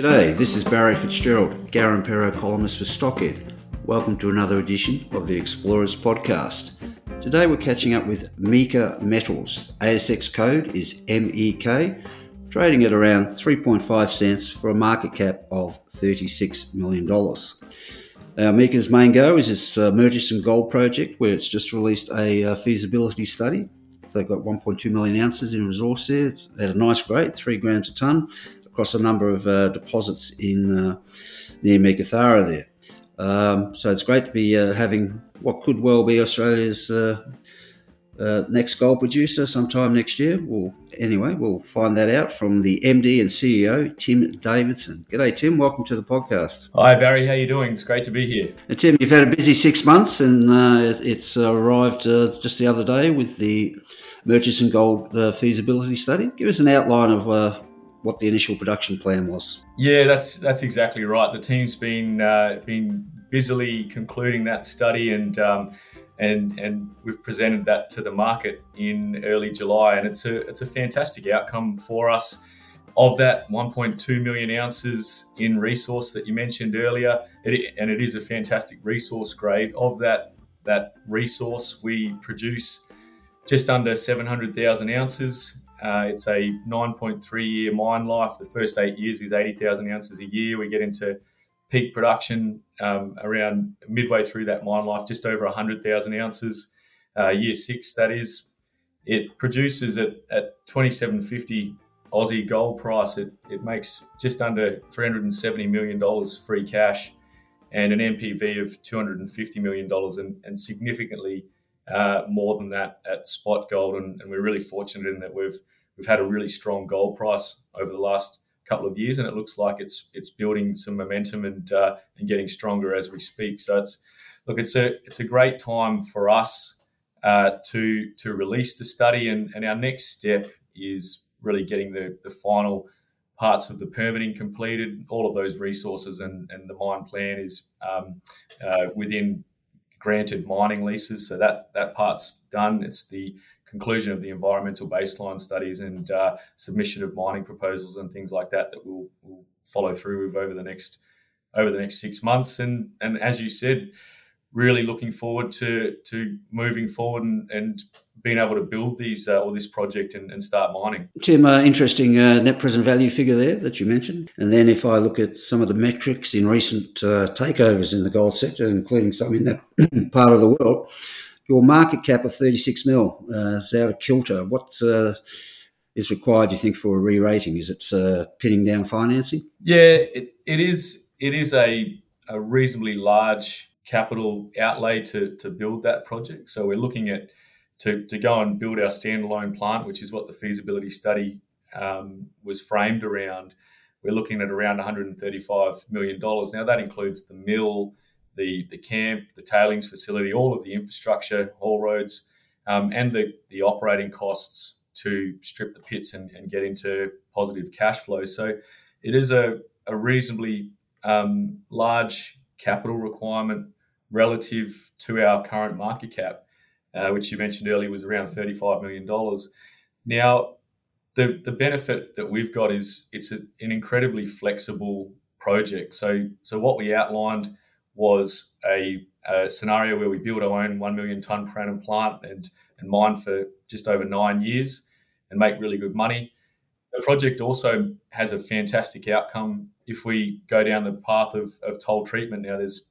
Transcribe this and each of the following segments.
G'day, this is Barry Fitzgerald, Garimpeiro columnist for Stockhead. Welcome to another edition of the Explorers Podcast. Today we're catching up with Meeka Metals. ASX code is MEK, trading at around 3.5 cents for a market cap of $36 million. Uh, Meeka's main go is its uh, Murchison Gold project, where it's just released a uh, feasibility study. They've got 1.2 million ounces in resource there at a nice grade, three grams a tonne across a number of uh, deposits in uh, near Meekatharra there. Um, so it's great to be uh, having what could well be Australia's uh, uh, next gold producer sometime next year. Well, anyway, we'll find that out from the MD and CEO Tim Davidson. G'day, Tim. Welcome to the podcast. Hi, Barry. How you doing? It's great to be here. Now, Tim, you've had a busy six months, and uh, it's arrived just the other day with the Murchison Gold feasibility study. Give us an outline of what the initial production plan was. Yeah, that's that's exactly right. The team's been uh, been busily concluding that study, and um, and and we've presented that to the market in early July, and it's a it's a fantastic outcome for us. Of that 1.2 million ounces in resource that you mentioned earlier, it, and it is a fantastic resource grade. Of that that resource, we produce just under 700,000 ounces uh, it's a 9.3 year mine life. The first eight years is 80,000 ounces a year. We get into peak production um, around midway through that mine life, just over 100,000 ounces. Uh, year six, that is. It produces at, at 2750 Aussie gold price. It, it makes just under $370 million free cash and an NPV of $250 million and, and significantly uh, more than that at spot gold, and, and, we're really fortunate in that we've we've had a really strong gold price over the last couple of years, and it looks like it's it's building some momentum and uh, and getting stronger as we speak. So it's look, it's a it's a great time for us uh, to to release the study, and, and our next step is really getting the the final parts of the permitting completed. All of those resources and and the mine plan is um, uh, within granted mining leases. So that that part's done. It's the conclusion of the environmental baseline studies and uh, submission of mining proposals and things like that that we'll, we'll follow through with over the next over the next six months. And and as you said, really looking forward to to moving forward and, and being able to build these uh, or this project and, and start mining. Tim, uh, interesting uh, net present value figure there that you mentioned. And then if I look at some of the metrics in recent uh, takeovers in the gold sector, including some in that part of the world, your market cap of 36 mil uh, is out of kilter. What uh, is required, you think, for a re-rating? Is it pinning down financing? Yeah, it, it is. It is a, a reasonably large capital outlay to, to build that project. So we're looking at to, to go and build our standalone plant, which is what the feasibility study um, was framed around. We're looking at around $135 million. Now, that includes the mill, the, the camp, the tailings facility, all of the infrastructure, haul roads, um, and the, the operating costs to strip the pits and, and, get into positive cash flow. So it is a, a reasonably um, large capital requirement relative to our current market cap uh, which you mentioned earlier was around $35 million. Now, the, the benefit that we've got is it's a, an incredibly flexible project. So, so what we outlined was a, a, scenario where we build our own 1 million tonne per annum plant and, and mine for just over nine years and make really good money. The project also has a fantastic outcome if we go down the path of, of toll treatment. Now, there's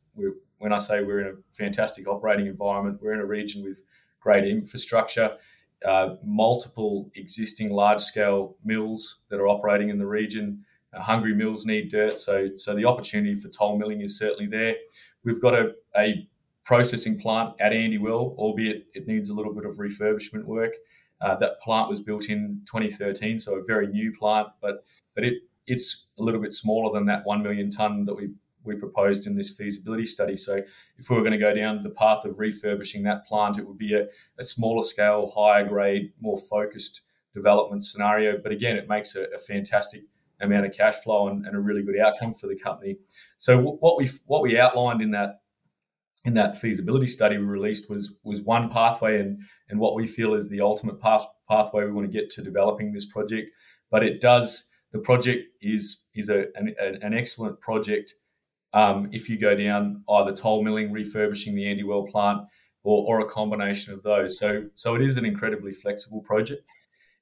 when I say we're in a fantastic operating environment, we're in a region with great infrastructure, uh, multiple existing large scale mills that are operating in the region. Hungry mills need dirt, so so the opportunity for toll milling is certainly there. We've got a, a processing plant at Andy Well, albeit it needs a little bit of refurbishment work. Uh, that plant was built in 2013, so a very new plant, but but it it's a little bit smaller than that one million ton that we we proposed in this feasibility study. So if we were going to go down the path of refurbishing that plant, it would be a, a smaller scale, higher grade, more focused development scenario. But again, it makes a, a fantastic amount of cash flow and, and, a really good outcome for the company. So what we what we outlined in that in that feasibility study we released was was one pathway and and what we feel is the ultimate path pathway we want to get to developing this project. But it does the project is is a, an, an excellent project um, if you go down either toll milling, refurbishing the Andy Well plant, or, or a combination of those. So so it is an incredibly flexible project.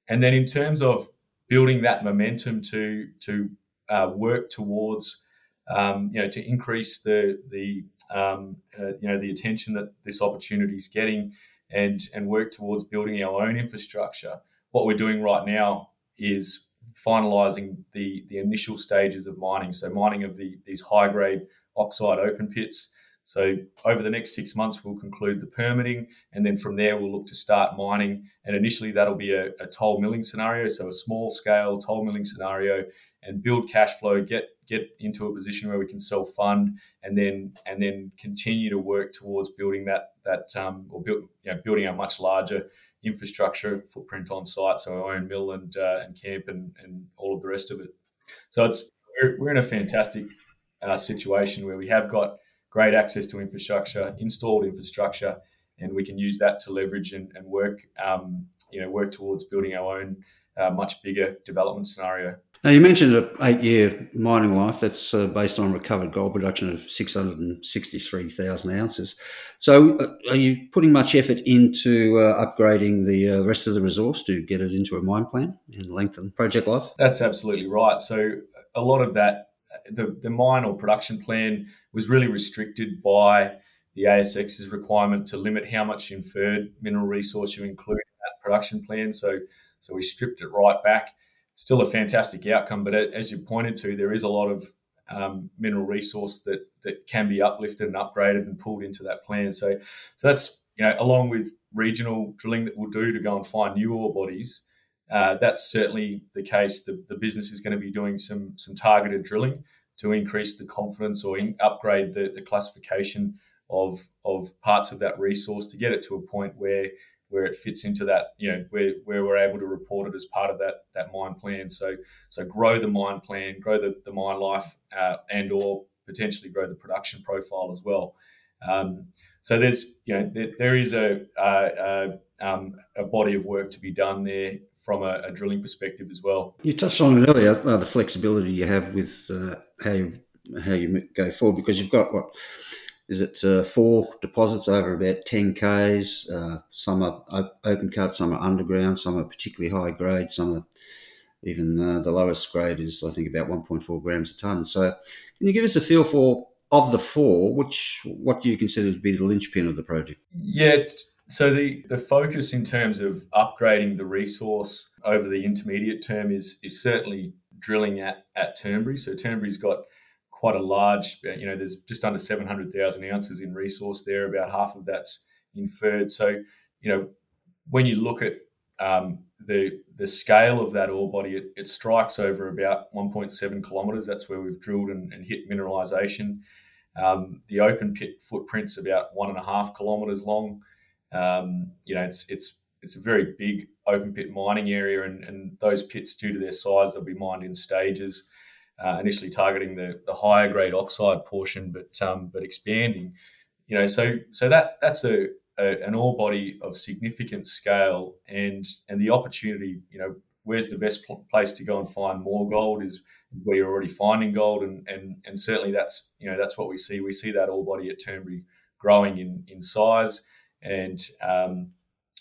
And then in terms of building that momentum to to uh, work towards um, you know to increase the the um, uh, you know the attention that this opportunity is getting and and work towards building our own infrastructure. What we're doing right now is finalising the the initial stages of mining. So mining of the these high grade oxide open pits. So over the next six months, we'll conclude the permitting, and then from there we'll look to start mining. And initially, that'll be a, a toll milling scenario, so a small scale toll milling scenario, and build cash flow, get get into a position where we can self fund, and then and then continue to work towards building that that um, or build, you know, building a much larger infrastructure footprint on site, so our own mill and uh, and camp and and all of the rest of it. So it's we're, we're in a fantastic uh, situation where we have got great access to infrastructure, installed infrastructure, and we can use that to leverage and, and work um, you know work towards building our own uh, much bigger development scenario. Now, you mentioned an eight year mining life that's uh, based on recovered gold production of 663,000 ounces. So, uh, are you putting much effort into uh, upgrading the uh, rest of the resource to get it into a mine plan and lengthen project life? That's absolutely right. So, a lot of that, the, the mine or production plan was really restricted by the ASX's requirement to limit how much inferred mineral resource you include in that production plan. So, so we stripped it right back still a fantastic outcome. But as you pointed to, there is a lot of um, mineral resource that that can be uplifted and upgraded and pulled into that plan. So, so that's you know along with regional drilling that we'll do to go and find new ore bodies. Uh, that's certainly the case. The, the business is going to be doing some some targeted drilling to increase the confidence or in, upgrade the, the classification of of parts of that resource to get it to a point where where it fits into that, you know, where, where we're able to report it as part of that that mine plan. So so grow the mine plan, grow the, the mine life, uh, and or potentially grow the production profile as well. Um, so there's you know there, there is a, um, a, body of work to be done there from a, a drilling perspective as well. You touched on it earlier, uh, the flexibility you have with uh, how you how you go forward because you've got what is it uh, four deposits over about 10 Ks. Uh, some are open cut, some are underground, some are particularly high grade, some are even uh, the lowest grade is, I think, about 1.4 grams a tonne. So, can you give us a feel for, of the four, which what do you consider to be the linchpin of the project? Yeah, so the, the focus in terms of upgrading the resource over the intermediate term is, is certainly drilling at, at Turnberry. So, Turnberry's got quite a large, you know, there's just under 700,000 ounces in resource there. About half of that's inferred. So, you know, when you look at um, the the scale of that ore body, it, it, strikes over about 1.7 kilometres. That's where we've drilled and, and hit mineralisation. Um, the open pit footprint's about one and a half kilometres long. Um, you know, it's it's it's a very big open pit mining area, and, and those pits, due to their size, they'll be mined in stages uh, initially targeting the, the higher grade oxide portion, but um, but expanding. You know, so so that that's a, a, an ore body of significant scale, and and the opportunity. You know, where's the best place to go and find more gold is where you're already finding gold, and and and certainly that's you know that's what we see. We see that ore body at Turnberry growing in in size, and um,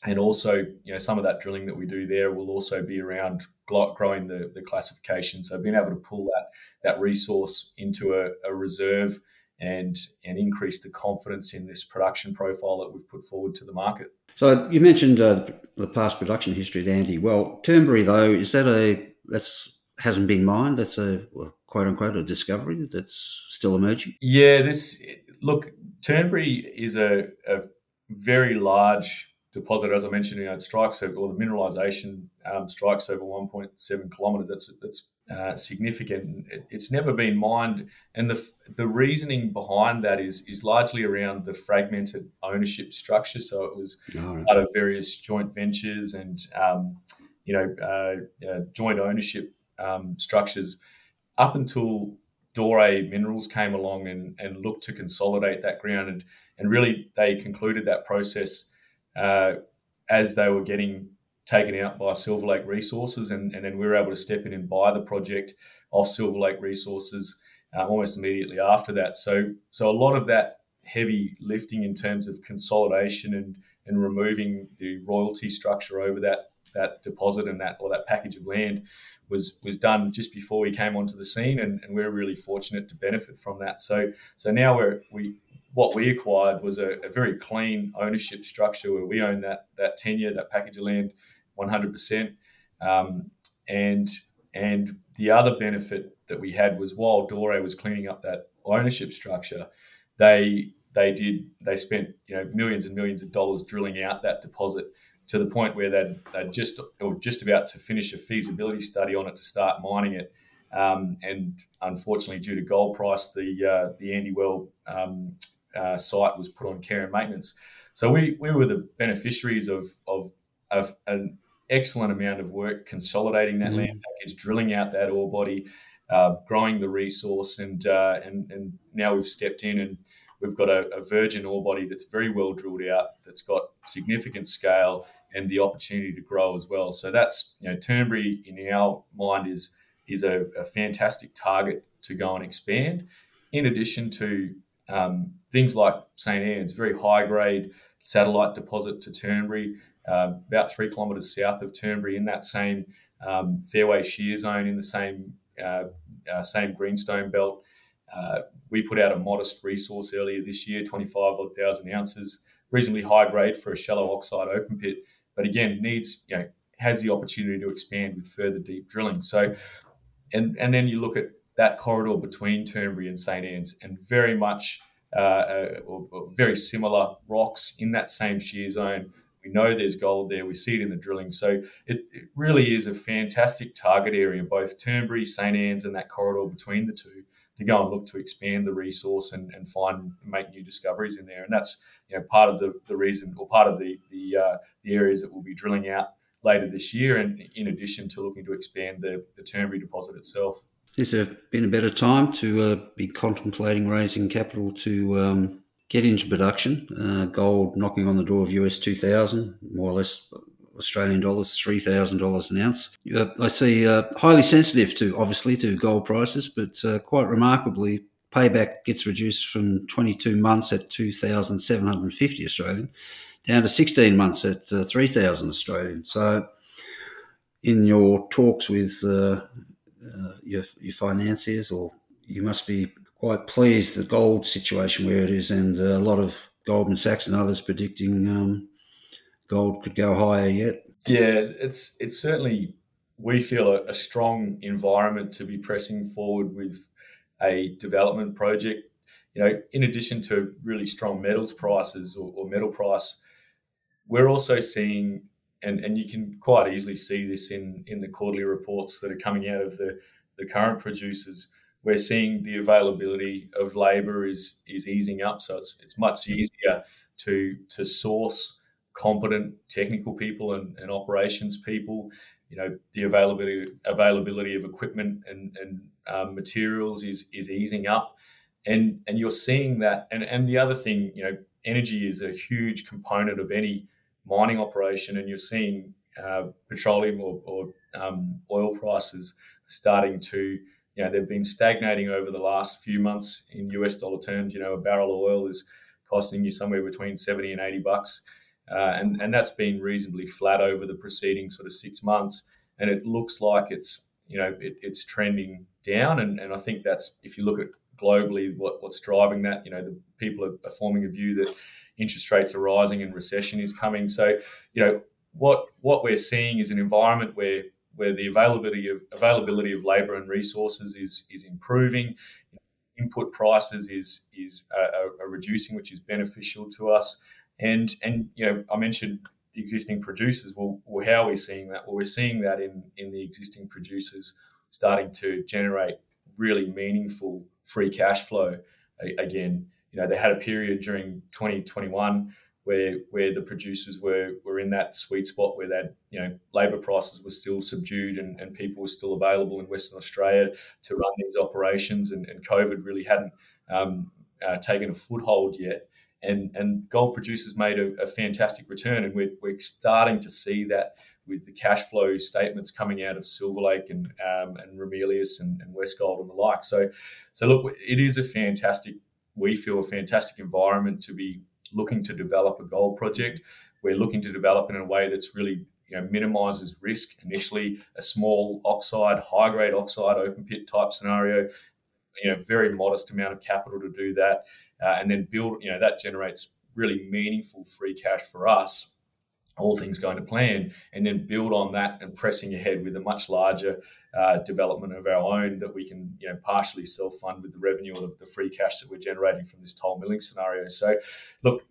and also you know some of that drilling that we do there will also be around growing the, the classification. So being able to pull that that resource into a, a reserve and and increase the confidence in this production profile that we've put forward to the market. So you mentioned uh, the past production history at Andy. Well Turnberry though is that a that's hasn't been mined? That's a quote unquote a discovery that's still emerging? Yeah this look Turnberry is a, a very large deposit, as I mentioned, you know, it strikes over, or the mineralisation um, strikes over 1.7 kilometres. That's that's uh, significant. It's never been mined, and the the reasoning behind that is is largely around the fragmented ownership structure. So it was right. part of various joint ventures and um, you know uh, uh, joint ownership um, structures up until Doray Minerals came along and, and looked to consolidate that ground, and and really they concluded that process uh, as they were getting taken out by Silver Lake Resources, and, and then we were able to step in and buy the project off Silver Lake Resources uh, almost immediately after that. So, so a lot of that heavy lifting in terms of consolidation and and removing the royalty structure over that that deposit and that or that package of land was was done just before we came onto the scene, and, and we're really fortunate to benefit from that. So, so now we're we what we acquired was a, a, very clean ownership structure where we own that that tenure, that package of land, 100%. Um, and and the other benefit that we had was while Doray was cleaning up that ownership structure, they they did they spent you know millions and millions of dollars drilling out that deposit to the point where they'd, they'd just or just about to finish a feasibility study on it to start mining it. Um, and unfortunately, due to gold price, the uh, the Andy Well um, uh, site was put on care and maintenance. So we, we were the beneficiaries of of, of an excellent amount of work consolidating that mm. land package, drilling out that ore body, uh, growing the resource, and uh, and and now we've stepped in and we've got a, a, virgin ore body that's very well drilled out, that's got significant scale and the opportunity to grow as well. So that's you know Turnberry in our mind is is a, a fantastic target to go and expand. In addition to um, things like St Anne's, very high grade satellite deposit to Turnberry, uh, about three kilometres south of Turnberry in that same um, fairway shear zone in the same uh, uh, same greenstone belt. Uh, we put out a modest resource earlier this year, 25 thousand ounces, reasonably high grade for a shallow oxide open pit, but again needs you know has the opportunity to expand with further deep drilling. So, and and then you look at that corridor between Turnberry and St Anne's, and very much or, or very similar rocks in that same shear zone we know there's gold there. We see it in the drilling. So it, it really is a fantastic target area, both Turnberry, St. Anne's, and that corridor between the two, to go and look to expand the resource and, and find make new discoveries in there. And that's you know part of the, the reason or part of the the, uh, the areas that we'll be drilling out later this year, and in addition to looking to expand the, the Turnberry deposit itself. Has there been a better time to uh, be contemplating raising capital to um, get into production. Uh, gold knocking on the door of US 2000, more or less Australian dollars, $3,000 an ounce. Uh, I see uh, highly sensitive to, obviously, to gold prices, but uh, quite remarkably, payback gets reduced from 22 months at 2,750 Australian down to 16 months at uh, 3,000 Australian. So, in your talks with uh, uh, your, your financiers, or you must be quite pleased the gold situation where it is, and a lot of Goldman Sachs and others predicting um, gold could go higher yet. Yeah, it's it's certainly we feel a, a, strong environment to be pressing forward with a development project. You know, in addition to really strong metals prices or, or metal price, we're also seeing, and, and you can quite easily see this in, in the quarterly reports that are coming out of the, the current producers we're seeing the availability of labour is is easing up, so it's it's much easier to to source competent technical people and, and operations people. You know, the availability availability of equipment and and um, materials is is easing up, and and you're seeing that. And and the other thing, you know, energy is a huge component of any mining operation, and you're seeing uh, petroleum or, or um, oil prices starting to you know, they've been stagnating over the last few months in US dollar terms. You know, a barrel of oil is costing you somewhere between 70 and 80 bucks. Uh, and, and that's been reasonably flat over the preceding sort of six months. And it looks like it's, you know, it, it's trending down. And, and I think that's, if you look at globally what, what's driving that, you know, the people are, are forming a view that interest rates are rising and recession is coming. So, you know, what, what we're seeing is an environment where where the availability of availability of labour and resources is is improving. Input prices is is uh, are reducing, which is beneficial to us. And and you know, I mentioned the existing producers. Well, well, how are we seeing that? Well, we're seeing that in in the existing producers starting to generate really meaningful free cash flow again. You know, they had a period during 2021 where where the producers were were in that sweet spot where that you know labour prices were still subdued and, and people were still available in Western Australia to run these operations and, and COVID really hadn't um, uh, taken a foothold yet and and gold producers made a, a fantastic return and we're, we're starting to see that with the cash flow statements coming out of Silver Lake and um, and Ramelius and, and Westgold and the like so so look it is a fantastic we feel a fantastic environment to be looking to develop a gold project. We're looking to develop in a way that's really you know, minimizes risk initially, a small oxide, high grade oxide, open pit type scenario, you know, very modest amount of capital to do that, uh, and then build, you know, that generates really meaningful free cash for us all things going to plan, and then build on that and pressing ahead with a much larger uh, development of our own that we can, you know, partially self fund with the revenue or the, free cash that we're generating from this toll milling scenario. So, look,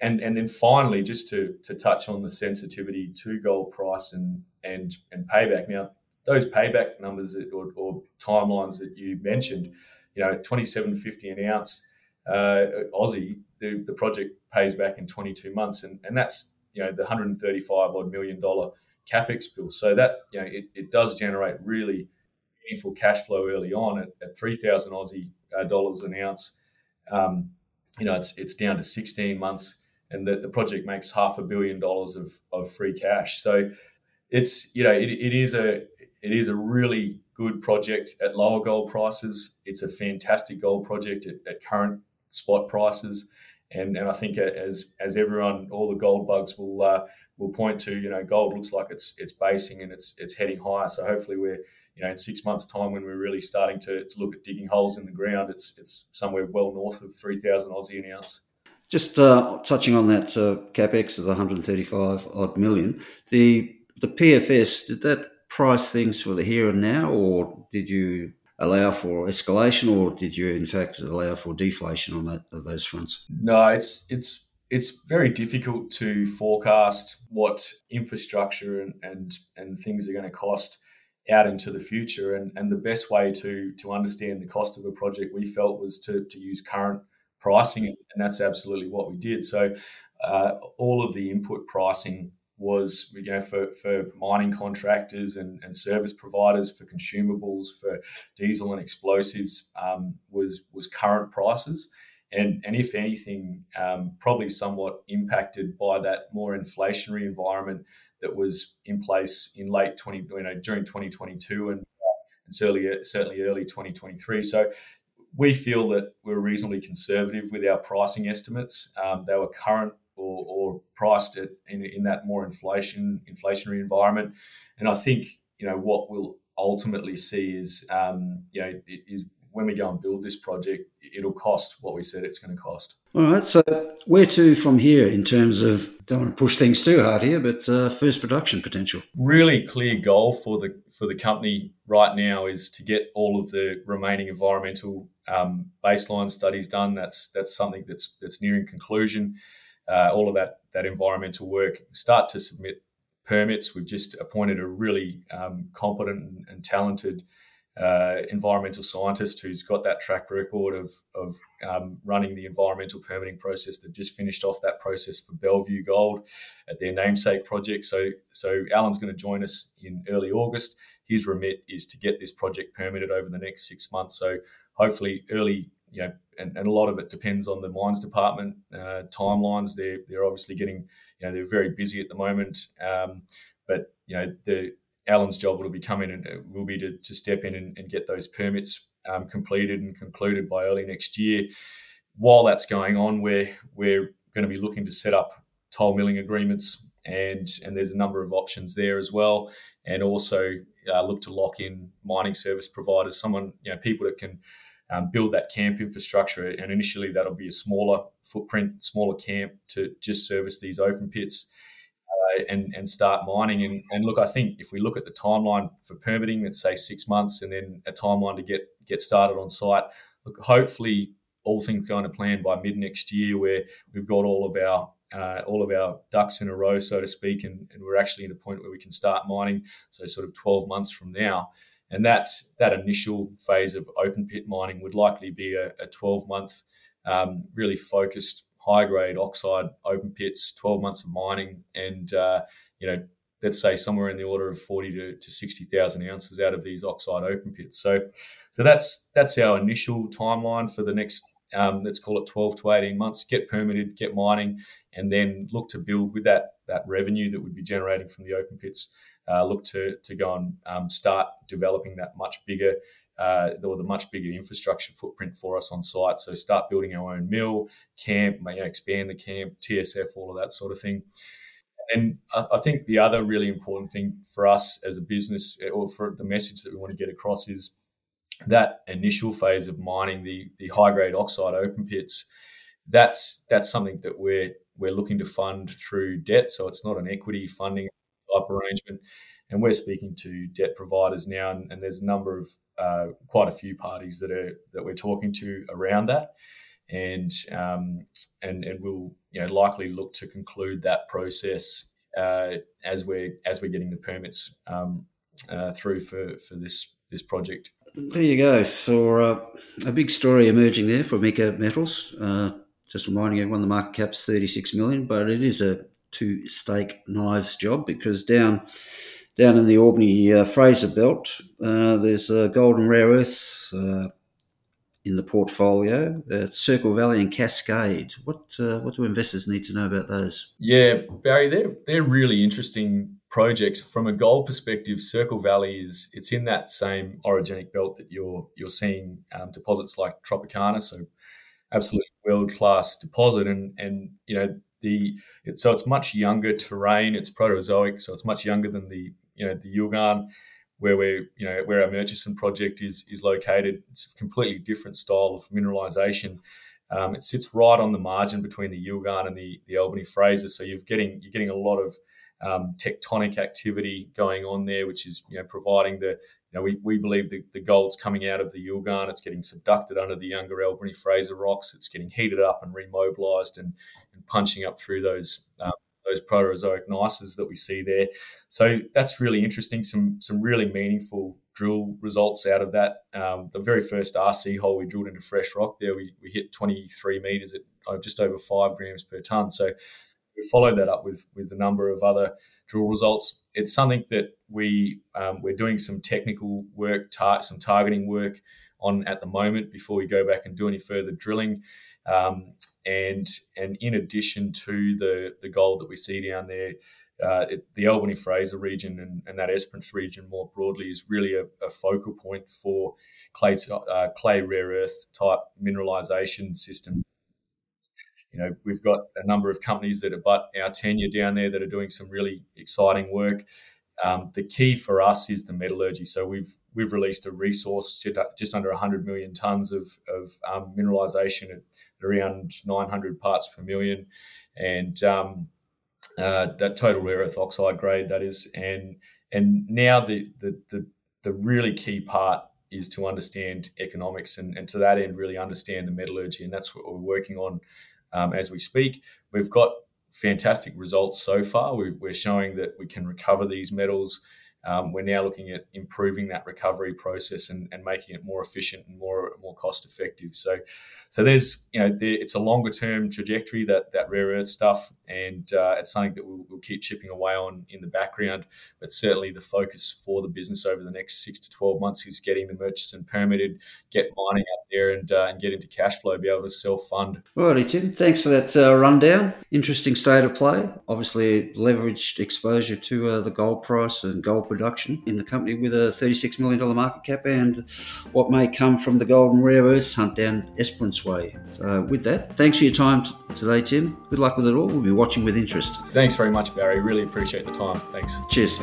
and and then finally, just to to touch on the sensitivity to gold price and and and payback. Now, those payback numbers or, or timelines that you mentioned, you know, twenty seven fifty an ounce uh, Aussie, the, the project pays back in 22 months, and, and that's you know the 135 odd million dollar capex bill. So that you know it, it does generate really meaningful cash flow early on at, at 3,000 Aussie uh, dollars an ounce. Um, you know it's it's down to 16 months, and the, the project makes half a billion dollars of, of free cash. So it's you know it, it is a it is a really good project at lower gold prices. It's a fantastic gold project at, at current spot prices. And, and I think as as everyone, all the gold bugs will uh, will point to, you know, gold looks like it's it's basing and it's it's heading higher. So hopefully we're you know in six months' time when we're really starting to, to look at digging holes in the ground, it's it's somewhere well north of three thousand Aussie an ounce. Just uh, touching on that uh, capex of the 135 odd million, the the PFS did that price things for the here and now, or did you allow for escalation, or did you in fact allow for deflation on that those fronts? No, it's it's it's very difficult to forecast what infrastructure and and, and things are going to cost out into the future. And, and the best way to to understand the cost of a project we felt was to, to use current pricing, and that's absolutely what we did. So uh, all of the input pricing was you know for, for mining contractors and, and service providers for consumables for diesel and explosives um, was was current prices and and if anything um, probably somewhat impacted by that more inflationary environment that was in place in late 20 you know during 2022 and, uh, and certainly certainly early 2023 so we feel that we're reasonably conservative with our pricing estimates. Um, they were current or, or priced it in, in that more inflation inflationary environment. And I think you know what we'll ultimately see is um, you know is when we go and build this project, it'll cost what we said it's going to cost. All right. So where to from here in terms of don't want to push things too hard here, but uh, first production potential. Really clear goal for the for the company right now is to get all of the remaining environmental um, baseline studies done. That's that's something that's that's nearing conclusion uh, all of that that environmental work, start to submit permits. We've just appointed a really um, competent and talented uh, environmental scientist who's got that track record of, of um, running the environmental permitting process. They've just finished off that process for Bellevue Gold at their namesake project. So, so Alan's going to join us in early August. His remit is to get this project permitted over the next six months. So, hopefully, early you know, and, and a lot of it depends on the mines department uh, timelines. They're they're obviously getting, you know, they're very busy at the moment. Um, but you know, the Alan's job will be coming and uh, will be to, to step in and, and get those permits um, completed and concluded by early next year. While that's going on, we're we're going to be looking to set up toll milling agreements, and and there's a number of options there as well, and also uh, look to lock in mining service providers, someone you know people that can um, build that camp infrastructure. And initially, that'll be a smaller footprint, smaller camp to just service these open pits uh, and, and start mining. And, and look, I think if we look at the timeline for permitting, let's say six months, and then a timeline to get get started on site. Look, hopefully, all things going to plan by mid next year, where we've got all of our uh, all of our ducks in a row, so to speak, and, and we're actually at a point where we can start mining. So, sort of 12 months from now and that that initial phase of open pit mining would likely be a, a 12 month um, really focused high grade oxide open pits 12 months of mining and uh, you know let's say somewhere in the order of 40 to, to 60,000 ounces out of these oxide open pits. So so that's that's our initial timeline for the next um, let's call it 12 to 18 months. Get permitted get mining and then look to build with that that revenue that would be generating from the open pits uh, look to to go and um, start developing that much bigger uh, or the much bigger infrastructure footprint for us on site. So start building our own mill, camp, you know, expand the camp, TSF, all of that sort of thing. And I, think the other really important thing for us as a business, or for the message that we want to get across, is that initial phase of mining the the high grade oxide open pits. That's that's something that we're we're looking to fund through debt. So it's not an equity funding type arrangement. And we're speaking to debt providers now, and, and there's a number of uh, quite a few parties that are that we're talking to around that, and um, and and we'll you know likely look to conclude that process uh, as we're as we're getting the permits um, uh, through for for this this project. There you go. So uh, a big story emerging there for Meeka Metals. Uh, just reminding everyone, the market cap's 36 million, but it is a two stake knives job because down down in the Albany uh, Fraser Belt, uh, there's uh, gold and rare earths uh, in the portfolio. Circle Valley and Cascade. What uh, what do investors need to know about those? Yeah, Barry, they're they're really interesting projects from a gold perspective. Circle Valley is it's in that same orogenic belt that you're you're seeing um, deposits like Tropicana. So absolutely world class deposit, and and you know the it, so it's much younger terrain. It's Proterozoic, so it's much younger than the you know the Yilgarn, where we're you know where our Murchison project is is located. It's a completely different style of mineralization. Um, it sits right on the margin between the Yilgarn and the the Albany Fraser, so you're getting you're getting a lot of um, tectonic activity going on there, which is you know providing the you know we, we believe the, the gold's coming out of the Yilgarn, it's getting subducted under the younger Albany Fraser rocks, it's getting heated up and remobilized and punching up through those um, those Proterozoic gneisses that we see there. So that's really interesting. Some some really meaningful drill results out of that. Um, the very first RC hole we drilled into fresh rock there, we, we hit 23 meters at uh, just over five grams per ton. So we followed that up with with a number of other drill results. It's something that we um, we're doing some technical work, tar- some targeting work on at the moment before we go back and do any further drilling. Um, and and in addition to the the gold that we see down there, uh, it, the Albany Fraser region and, and that Esperance region more broadly is really a, a focal point for clay uh, clay rare earth type mineralization system. You know, we've got a number of companies that are but our tenure down there that are doing some really exciting work. Um, the key for us is the metallurgy. So we've we've released a resource just under 100 million tons of, of um, mineralization at around 900 parts per million, and um, uh, that total rare earth oxide grade that is. And and now the the the, the really key part is to understand economics and, and to that end really understand the metallurgy and that's what we're working on um, as we speak. We've got fantastic results so far. We, are showing that we can recover these metals um, we're now looking at improving that recovery process and, and making it more efficient and more more cost effective. So, so there's you know there, it's a longer term trajectory that that rare earth stuff, and uh, it's something that we'll, we'll, keep chipping away on in the background. But certainly the focus for the business over the next six to twelve months is getting the Murchison permitted, get mining up there, and uh, and get into cash flow, be able to self fund. Righty, Tim. Thanks for that uh, rundown. Interesting state of play. Obviously, leveraged exposure to uh, the gold price and gold production in the company with a $36 million market cap and what may come from the golden rare earths hunt down Esperance Way. So, with that, thanks for your time t- today, Tim. Good luck with it all. We'll be watching with interest. Thanks very much, Barry. Really appreciate the time. Thanks. Cheers.